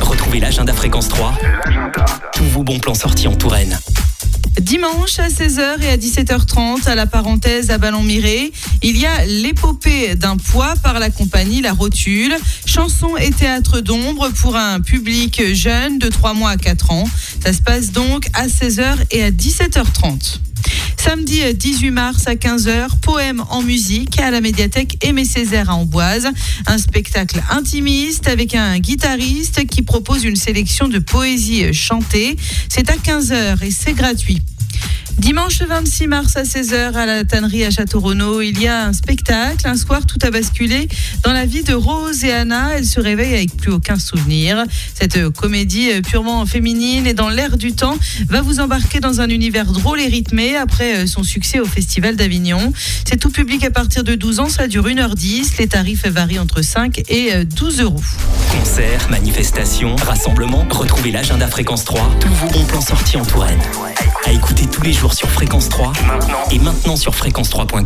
Retrouvez l'agenda Fréquence 3. Tous vos bons plans sortis en Touraine. Dimanche à 16h et à 17h30 à la parenthèse à Ballon-Miré, il y a l'épopée d'un poids par la compagnie La Rotule, chanson et théâtre d'ombre pour un public jeune de 3 mois à 4 ans. Ça se passe donc à 16h et à 17h30. Samedi 18 mars à 15h, poème en musique à la médiathèque Aimé Césaire à Amboise. Un spectacle intimiste avec un guitariste qui propose une sélection de poésie chantée. C'est à 15h et c'est gratuit. Dimanche 26 mars à 16h à la tannerie à Château-Renaud, il y a un spectacle, un soir tout a basculé dans la vie de Rose et Anna. Elles se réveillent avec plus aucun souvenir. Cette comédie purement féminine et dans l'air du temps va vous embarquer dans un univers drôle et rythmé après son succès au Festival d'Avignon. C'est tout public à partir de 12 ans, ça dure 1h10. Les tarifs varient entre 5 et 12 euros. Concerts, manifestations, rassemblements, retrouvez l'agenda Fréquence 3, tous vos bons plans sortis en Touraine. À écouter les jours sur Fréquence 3 et maintenant sur fréquence3.com.